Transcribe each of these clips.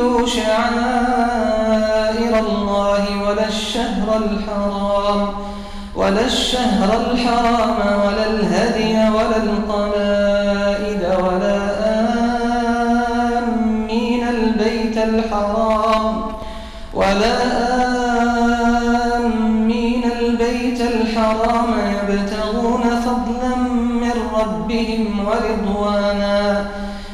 تحلوا شعائر الله ولا الشهر الحرام ولا الشهر الحرام ولا الهدي ولا القلائد ولا آمين البيت الحرام ولا آمين البيت الحرام يبتغون فضلا من ربهم ورضوانا.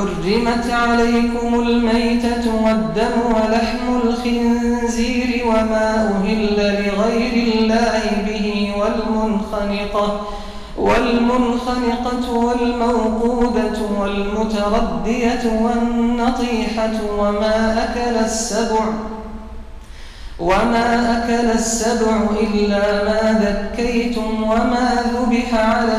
حرمت عليكم الميتة والدم ولحم الخنزير وما أهل لغير الله به والمنخنقة والمنخنقة والموقودة والمتردية والنطيحة وما أكل السبع وما أكل السبع إلا ما ذكيتم وما ذبح على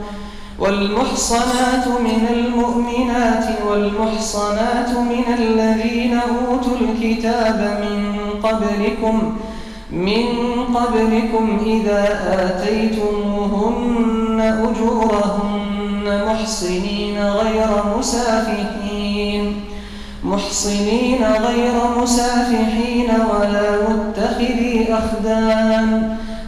والمحصنات من المؤمنات والمحصنات من الذين أوتوا الكتاب من قبلكم من قبلكم إذا آتيتموهن أجورهن محصنين غير مسافحين محصنين غير مسافحين ولا متخذي أخدان.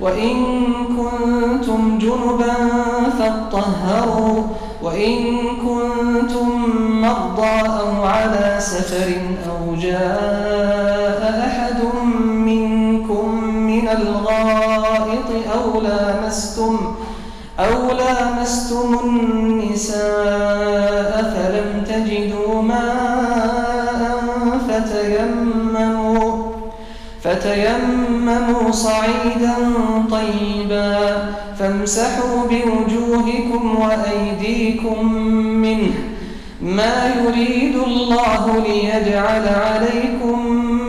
وإن كنتم جنبا فاطهروا وإن كنتم مرضى أو على سفر أو جاء أحد منكم من الغائط أو لامستم أو لامستم النساء فلم تجدوا ماء فتيمموا فتيمموا صعيدا طيبا فامسحوا بوجوهكم وأيديكم منه ما يريد الله ليجعل عليكم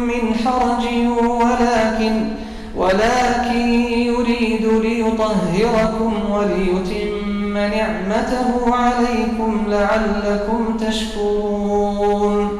من حرج ولكن ولكن يريد ليطهركم وليتم نعمته عليكم لعلكم تشكرون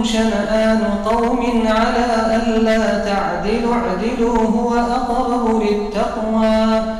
يجرمنكم شنآن قوم على ألا تعدلوا اعدلوا هو أقرب للتقوى.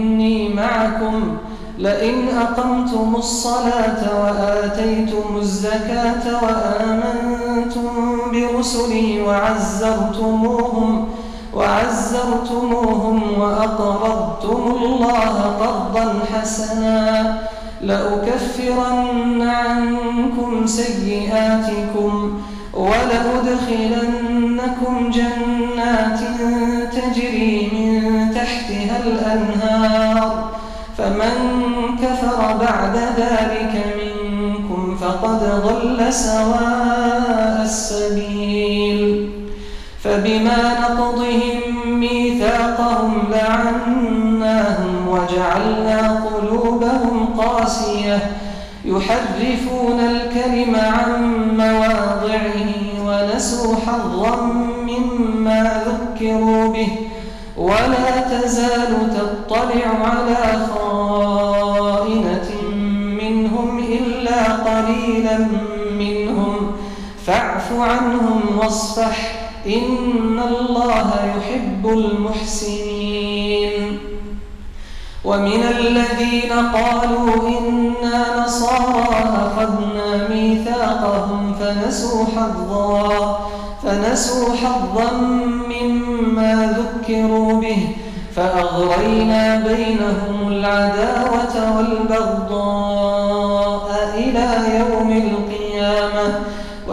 لئن أقمتم الصلاة وآتيتم الزكاة وآمنتم برسلي وعزرتموهم وعزرتموهم وأقرضتم الله قرضا حسنا لأكفرن عنكم سيئاتكم ولأدخلنكم جنات تجري من تحتها الأنهار بعد ذلك منكم فقد ضل سواء السبيل. فبما نقضهم ميثاقهم لعناهم وجعلنا قلوبهم قاسية يحرفون الكلم عن مواضعه ونسوا حظا مما ذكروا به ولا تزال تطلع على خائنة قليلا منهم. فاعف عنهم واصفح. إن الله يحب المحسنين. ومن الذين قالوا إنا نصارى أخذنا ميثاقهم فنسوا حظا فنسوا حظا مما ذكروا به. فأغرينا بينهم العداوة والبغضاء.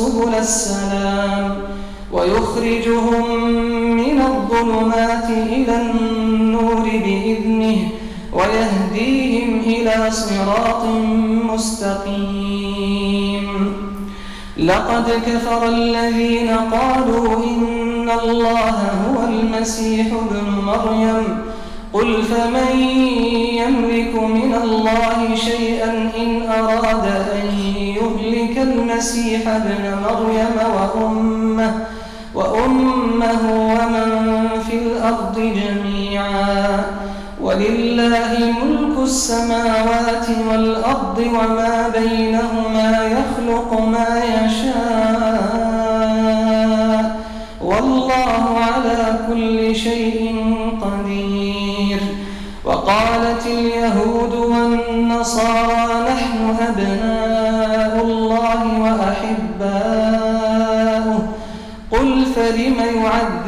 سبل السلام ويخرجهم من الظلمات إلى النور بإذنه ويهديهم إلى صراط مستقيم. لقد كفر الذين قالوا إن الله هو المسيح ابن مريم. قل فمن يملك من الله شيئا إن أراد أن المسيح ابن مريم وأمه وأمه ومن في الأرض جميعا. ولله ملك السماوات والأرض وما بينهما يخلق ما يشاء. والله على كل شيء قدير. وقالت اليهود والنصارى نحن أبناء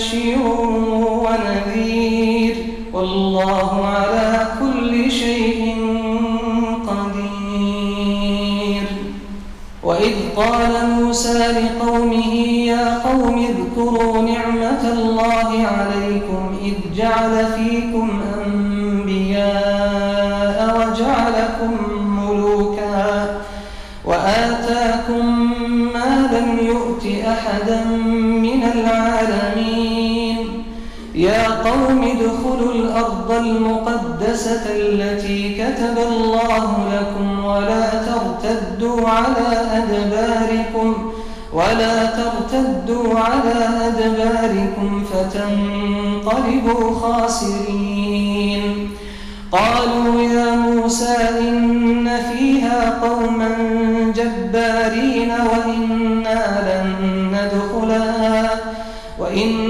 بشير ونذير. والله على كل شيء قدير. وإذ قال موسى لقومه يا قوم اذكروا نعمة الله عليكم إذ جعل فيكم قوم ادخلوا الأرض المقدسة التي كتب الله لكم ولا ترتدوا على أدباركم ولا ترتدوا على أدباركم فتنقلبوا خاسرين. قالوا يا موسى إن فيها قوما جبارين وإنا لن ندخلها وإنا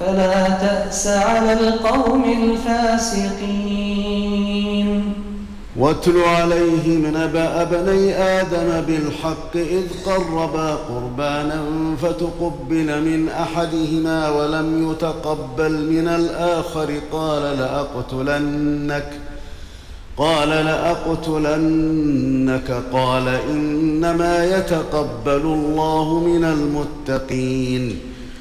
فلا تأس على القوم الفاسقين. واتل عليهم نبأ بني آدم بالحق إذ قربا قربانا فتقبل من أحدهما ولم يتقبل من الآخر. قال لأقتلنك قال لأقتلنك قال إنما يتقبل الله من المتقين.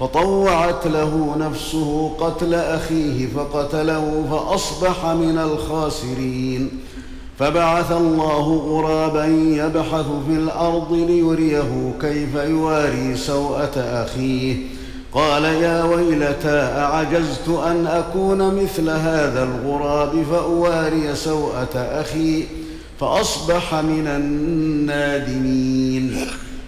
فطوعت له نفسه قتل أخيه فقتله فأصبح من الخاسرين. فبعث الله غرابا يبحث في الأرض ليريه كيف يواري سوءة أخيه. قال يا ويلتى أعجزت أن أكون مثل هذا الغراب فأواري سوءة أخي فأصبح من النادمين.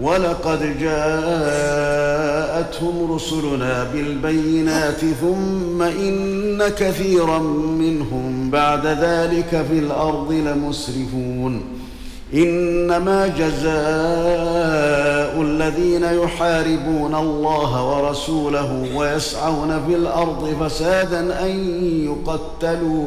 ولقد جاءتهم رسلنا بالبينات ثم إن كثيرا منهم بعد ذلك في الأرض لمسرفون. إنما جزاء الذين يحاربون الله ورسوله ويسعون في الأرض فسادا أن يقتلوا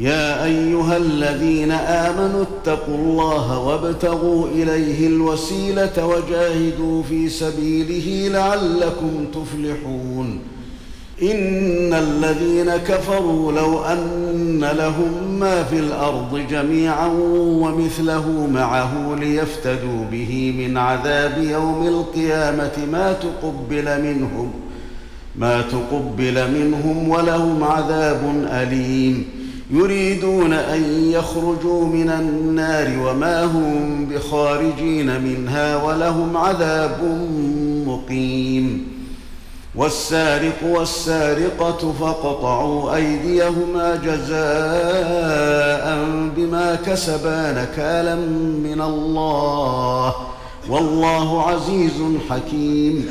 يا أيها الذين آمنوا اتقوا الله وابتغوا إليه الوسيلة وجاهدوا في سبيله لعلكم تفلحون. إن الذين كفروا لو أن لهم ما في الأرض جميعا ومثله معه ليفتدوا به من عذاب يوم القيامة ما تقبل منهم ما تقبل منهم ولهم عذاب أليم. يريدون أن يخرجوا من النار وما هم بخارجين منها ولهم عذاب مقيم. والسارق والسارقة فاقطعوا أيديهما جزاء بما كسبا نكالا من الله. والله عزيز حكيم.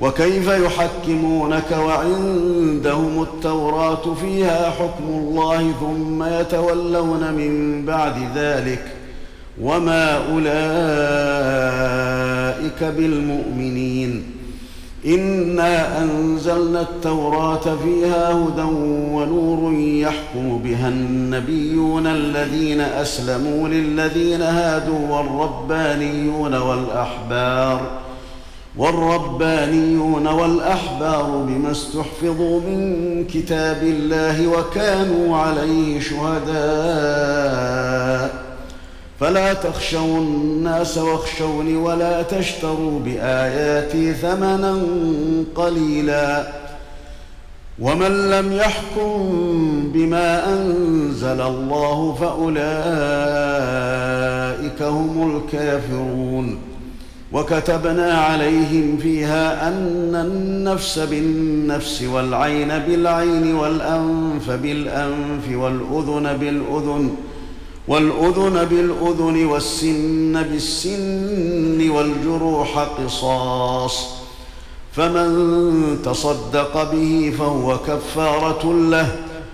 وكيف يحكمونك وعندهم التوراة فيها حكم الله ثم يتولون من بعد ذلك وما أولئك بالمؤمنين إنا أنزلنا التوراة فيها هدى ونور يحكم بها النبيون الذين أسلموا للذين هادوا والربانيون والأحبار والربانيون والأحبار بما استحفظوا من كتاب الله وكانوا عليه شهداء. فلا تخشوا الناس واخشوني ولا تشتروا بآياتي ثمنا قليلا. ومن لم يحكم بما أنزل الله فأولئك هم الكافرون. وكتبنا عليهم فيها أن النفس بالنفس والعين بالعين والأنف بالأنف والأذن بالأذن والأذن بالأذن والسن بالسن والجروح قصاص فمن تصدق به فهو كفارة له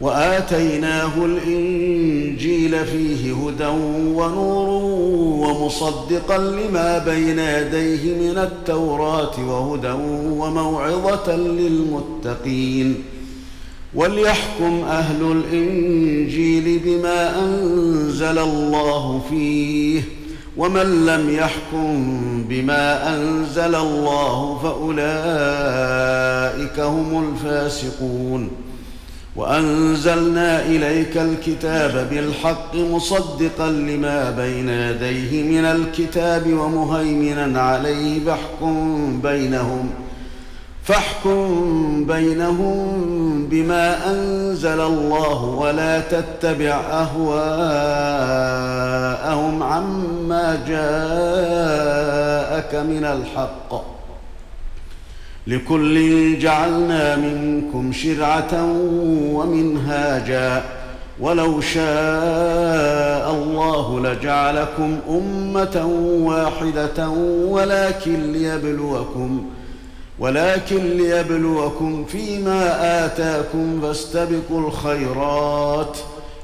وآتيناه الإنجيل فيه هدى ونور ومصدقا لما بين يديه من التوراة وهدى وموعظة للمتقين وليحكم أهل الإنجيل بما أنزل الله فيه ومن لم يحكم بما أنزل الله فأولئك هم الفاسقون وأنزلنا إليك الكتاب بالحق مصدقا لما بين يديه من الكتاب ومهيمنا عليه فاحكم بينهم ۖ فاحكم بينهم بما أنزل الله ولا تتبع أهواءهم عما جاءك من الحق. لكل جعلنا منكم شرعة ومنهاجا. ولو شاء الله لجعلكم أمة واحدة ولكن ليبلوكم ولكن ليبلوكم فيما آتاكم فاستبقوا الخيرات.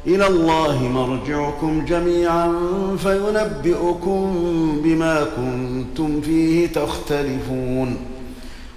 إلى الله مرجعكم جميعا فينبئكم بما كنتم فيه تختلفون.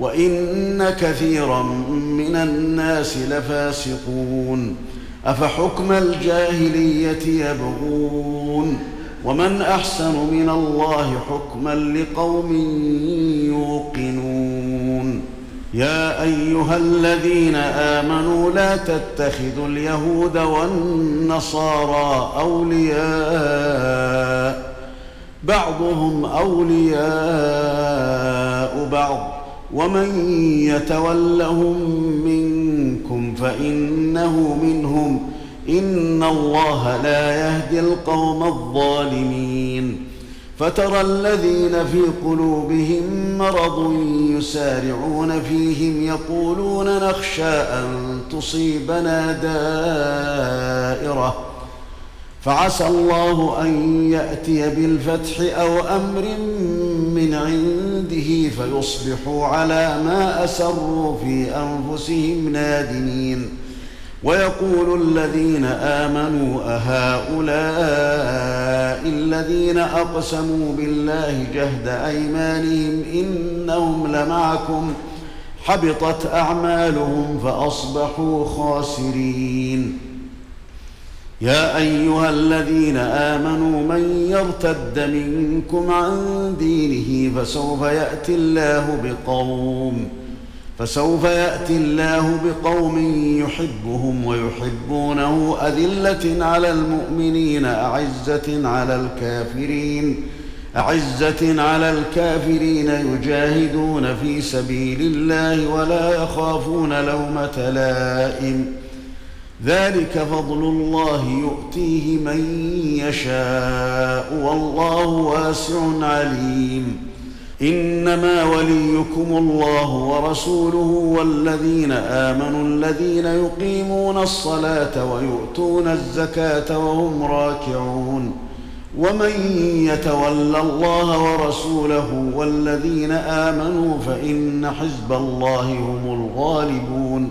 وإن كثيرا من الناس لفاسقون. أفحكم الجاهلية يبغون؟ ومن أحسن من الله حكما لقوم يوقنون. يا أيها الذين آمنوا لا تتخذوا اليهود والنصارى أولياء. بعضهم أولياء بعض. ومن يتولهم منكم فانه منهم ان الله لا يهدي القوم الظالمين فترى الذين في قلوبهم مرض يسارعون فيهم يقولون نخشى ان تصيبنا دائره فعسى الله ان ياتي بالفتح أو أمر عنده فيصبحوا على ما أسروا في أنفسهم نادمين. ويقول الذين آمنوا أهؤلاء الذين أقسموا بالله جهد أيمانهم إنهم لمعكم. حبطت أعمالهم فأصبحوا خاسرين. يا أيها الذين آمنوا من يرتد منكم عن دينه فسوف يأتي الله بقوم فسوف يأتي الله بقوم يحبهم ويحبونه أذلة على المؤمنين أعزة على الكافرين أعزة على الكافرين يجاهدون في سبيل الله ولا يخافون لومة لائم. ذلك فضل الله يؤتيه من يشاء والله واسع عليم. إنما وليكم الله ورسوله والذين آمنوا الذين يقيمون الصلاة ويؤتون الزكاة وهم راكعون. ومن يتول الله ورسوله والذين آمنوا فإن حزب الله هم الغالبون.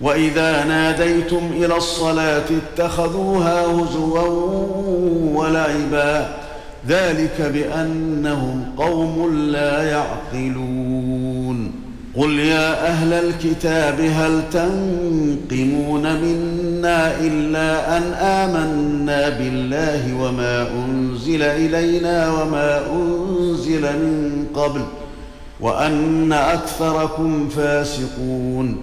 وإذا ناديتم إلى الصلاة اتخذوها هزوا ولعبا ذلك بأنهم قوم لا يعقلون قل يا أهل الكتاب هل تنقمون منا إلا أن آمنا بالله وما أنزل إلينا وما أنزل من قبل وأن أكثركم فاسقون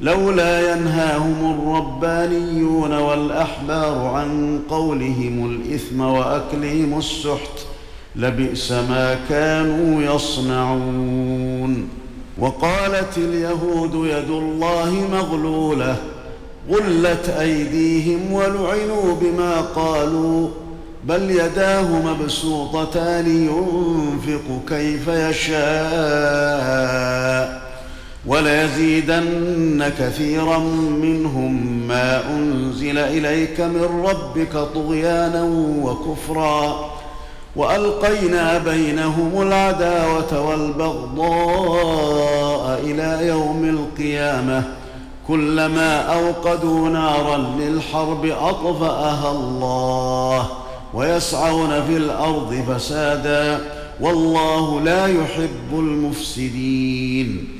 لولا ينهاهم الربانيون والأحبار عن قولهم الإثم وأكلهم السحت لبئس ما كانوا يصنعون. وقالت اليهود يد الله مغلولة غلت أيديهم ولعنوا بما قالوا بل يداه مبسوطتان ينفق كيف يشاء. وليزيدن كثيرا منهم ما أنزل إليك من ربك طغيانا وكفرا وألقينا بينهم العداوة والبغضاء إلى يوم القيامة كلما أوقدوا نارا للحرب أطفأها الله ويسعون في الأرض فسادا والله لا يحب المفسدين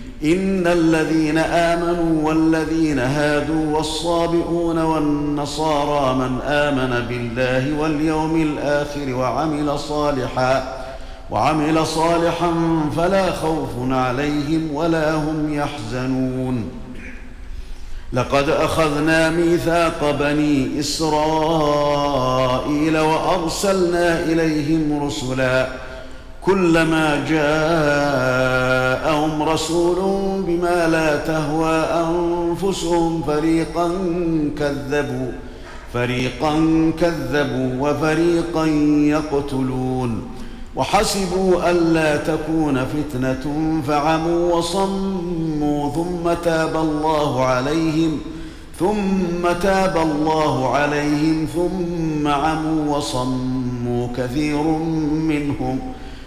إن الذين آمنوا والذين هادوا والصابئون والنصارى من آمن بالله واليوم الآخر وعمل صالحا وعمل صالحا فلا خوف عليهم ولا هم يحزنون. لقد أخذنا ميثاق بني إسرائيل وأرسلنا إليهم رسلا كلما جاءهم رسول بما لا تهوى أنفسهم فريقا كذبوا فريقا كذبوا وفريقا يقتلون. وحسبوا الا تكون فتنة فعموا وصموا ثم تاب الله عليهم ثم تاب الله عليهم ثم عموا وصموا كثير منهم.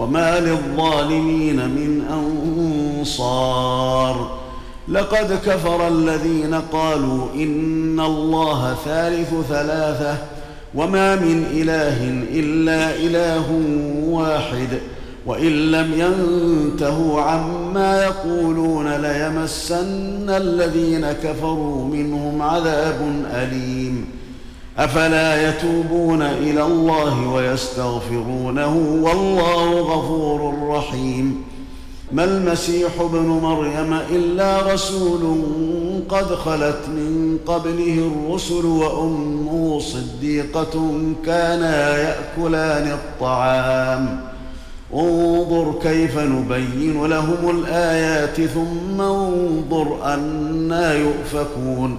وما للظالمين من أنصار. لقد كفر الذين قالوا إن الله ثالث ثلاثة وما من إله إلا إله واحد وإن لم ينتهوا عما يقولون ليمسن الذين كفروا منهم عذاب أليم. أفلا يتوبون إلى الله ويستغفرونه والله غفور رحيم. ما المسيح ابن مريم إلا رسول قد خلت من قبله الرسل وأمه صديقة كانا يأكلان الطعام. انظر كيف نبين لهم الآيات ثم انظر أنا يؤفكون.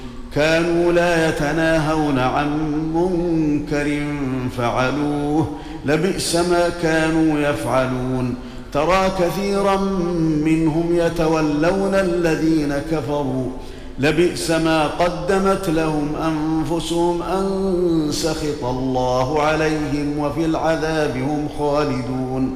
كانوا لا يتناهون عن منكر فعلوه لبئس ما كانوا يفعلون. ترى كثيرا منهم يتولون الذين كفروا لبئس ما قدمت لهم أنفسهم أن سخط الله عليهم وفي العذاب هم خالدون.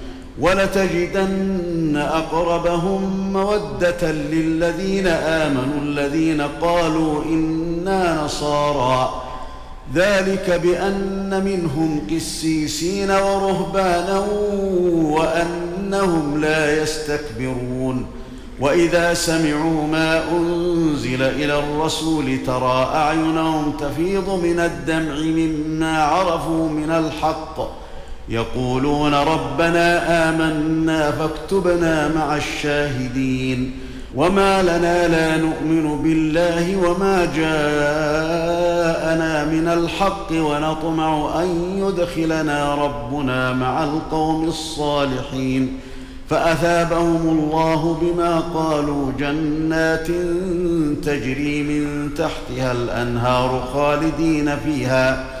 ولتجدن أقربهم مودة للذين آمنوا الذين قالوا إنا نصارى. ذلك بأن منهم قسيسين ورهبانا وأنهم لا يستكبرون. وإذا سمعوا ما أنزل إلى الرسول ترى أعينهم تفيض من الدمع مما عرفوا من الحق. يقولون ربنا آمنا فاكتبنا مع الشاهدين وما لنا لا نؤمن بالله وما جاءنا من الحق ونطمع أن يدخلنا ربنا مع القوم الصالحين فأثابهم الله بما قالوا جنات تجري من تحتها الأنهار خالدين فيها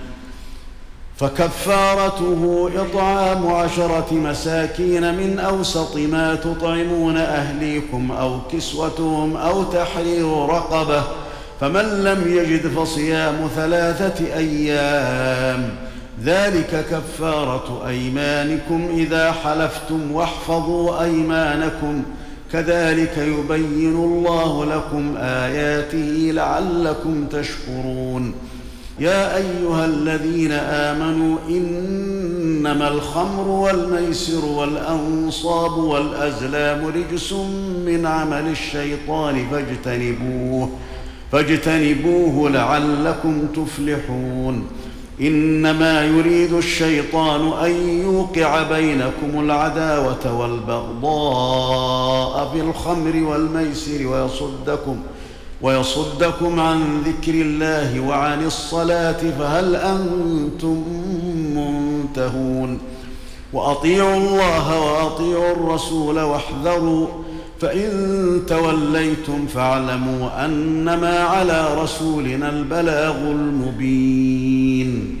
فكفارته إطعام عشرة مساكين من أوسط ما تطعمون أهليكم أو كسوتهم أو تحرير رقبة فمن لم يجد فصيام ثلاثة أيام ذلك كفارة أيمانكم إذا حلفتم واحفظوا أيمانكم كذلك يبين الله لكم آياته لعلكم تشكرون. يا أيها الذين آمنوا إنما الخمر والميسر والأنصاب والأزلام رجس من عمل الشيطان فاجتنبوه فاجتنبوه لعلكم تفلحون. إنما يريد الشيطان أن يوقع بينكم العداوة والبغضاء في الخمر والميسر ويصدكم ويصدكم عن ذكر الله وعن الصلاة فهل أنتم منتهون؟ وأطيعوا الله وأطيعوا الرسول واحذروا فإن توليتم فاعلموا أنما على رسولنا البلاغ المبين.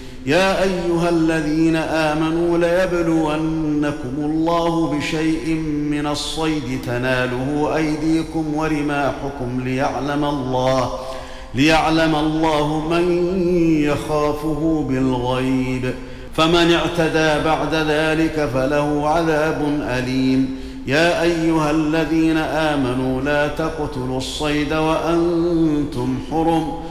يا أيها الذين آمنوا ليبلونكم الله بشيء من الصيد تناله أيديكم ورماحكم ليعلم الله ليعلم الله من يخافه بالغيب فمن اعتدى بعد ذلك فله عذاب أليم يا أيها الذين آمنوا لا تقتلوا الصيد وأنتم حرم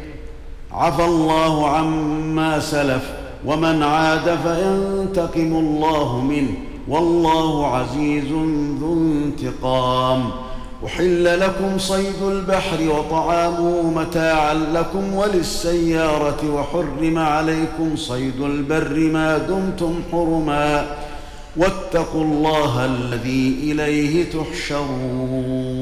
عفى الله عما سلف ومن عاد فينتقم الله منه والله عزيز ذو انتقام. أحل لكم صيد البحر وطعامه متاعا لكم وللسيارة وحرم عليكم صيد البر ما دمتم حرما. واتقوا الله الذي إليه تحشرون.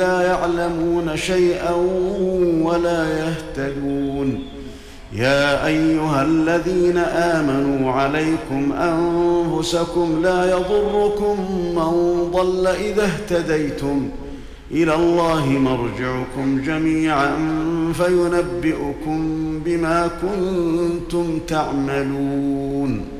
لا يعلمون شيئا ولا يهتدون. يا أيها الذين آمنوا عليكم أنفسكم لا يضركم من ضل إذا اهتديتم. إلى الله مرجعكم جميعا فينبئكم بما كنتم تعملون.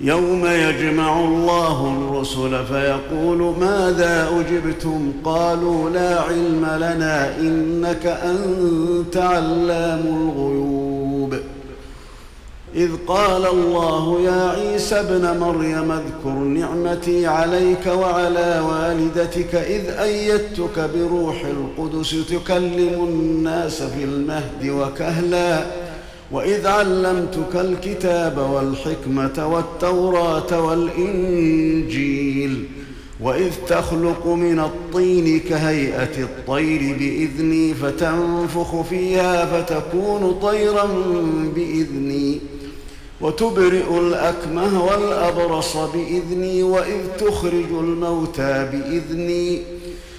يوم يجمع الله الرسل فيقول ماذا أجبتم؟ قالوا لا علم لنا إنك أنت علام الغيوب. إذ قال الله يا عيسى ابن مريم اذكر نعمتي عليك وعلى والدتك إذ أيدتك بروح القدس تكلم الناس في المهد وكهلا. وإذ علمتك الكتاب والحكمة والتوراة والإنجيل وإذ تخلق من الطين كهيئة الطير بإذني فتنفخ فيها فتكون طيرا بإذني وتبرئ الأكمه والأبرص بإذني وإذ تخرج الموتى بإذني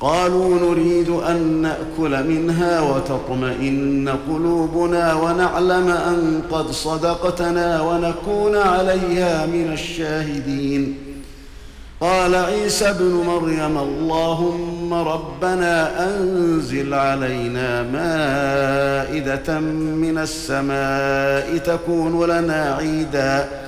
قالوا نريد أن نأكل منها وتطمئن قلوبنا ونعلم أن قد صدقتنا ونكون عليها من الشاهدين. قال عيسى ابن مريم اللهم ربنا أنزل علينا مائدة من السماء تكون لنا عيداً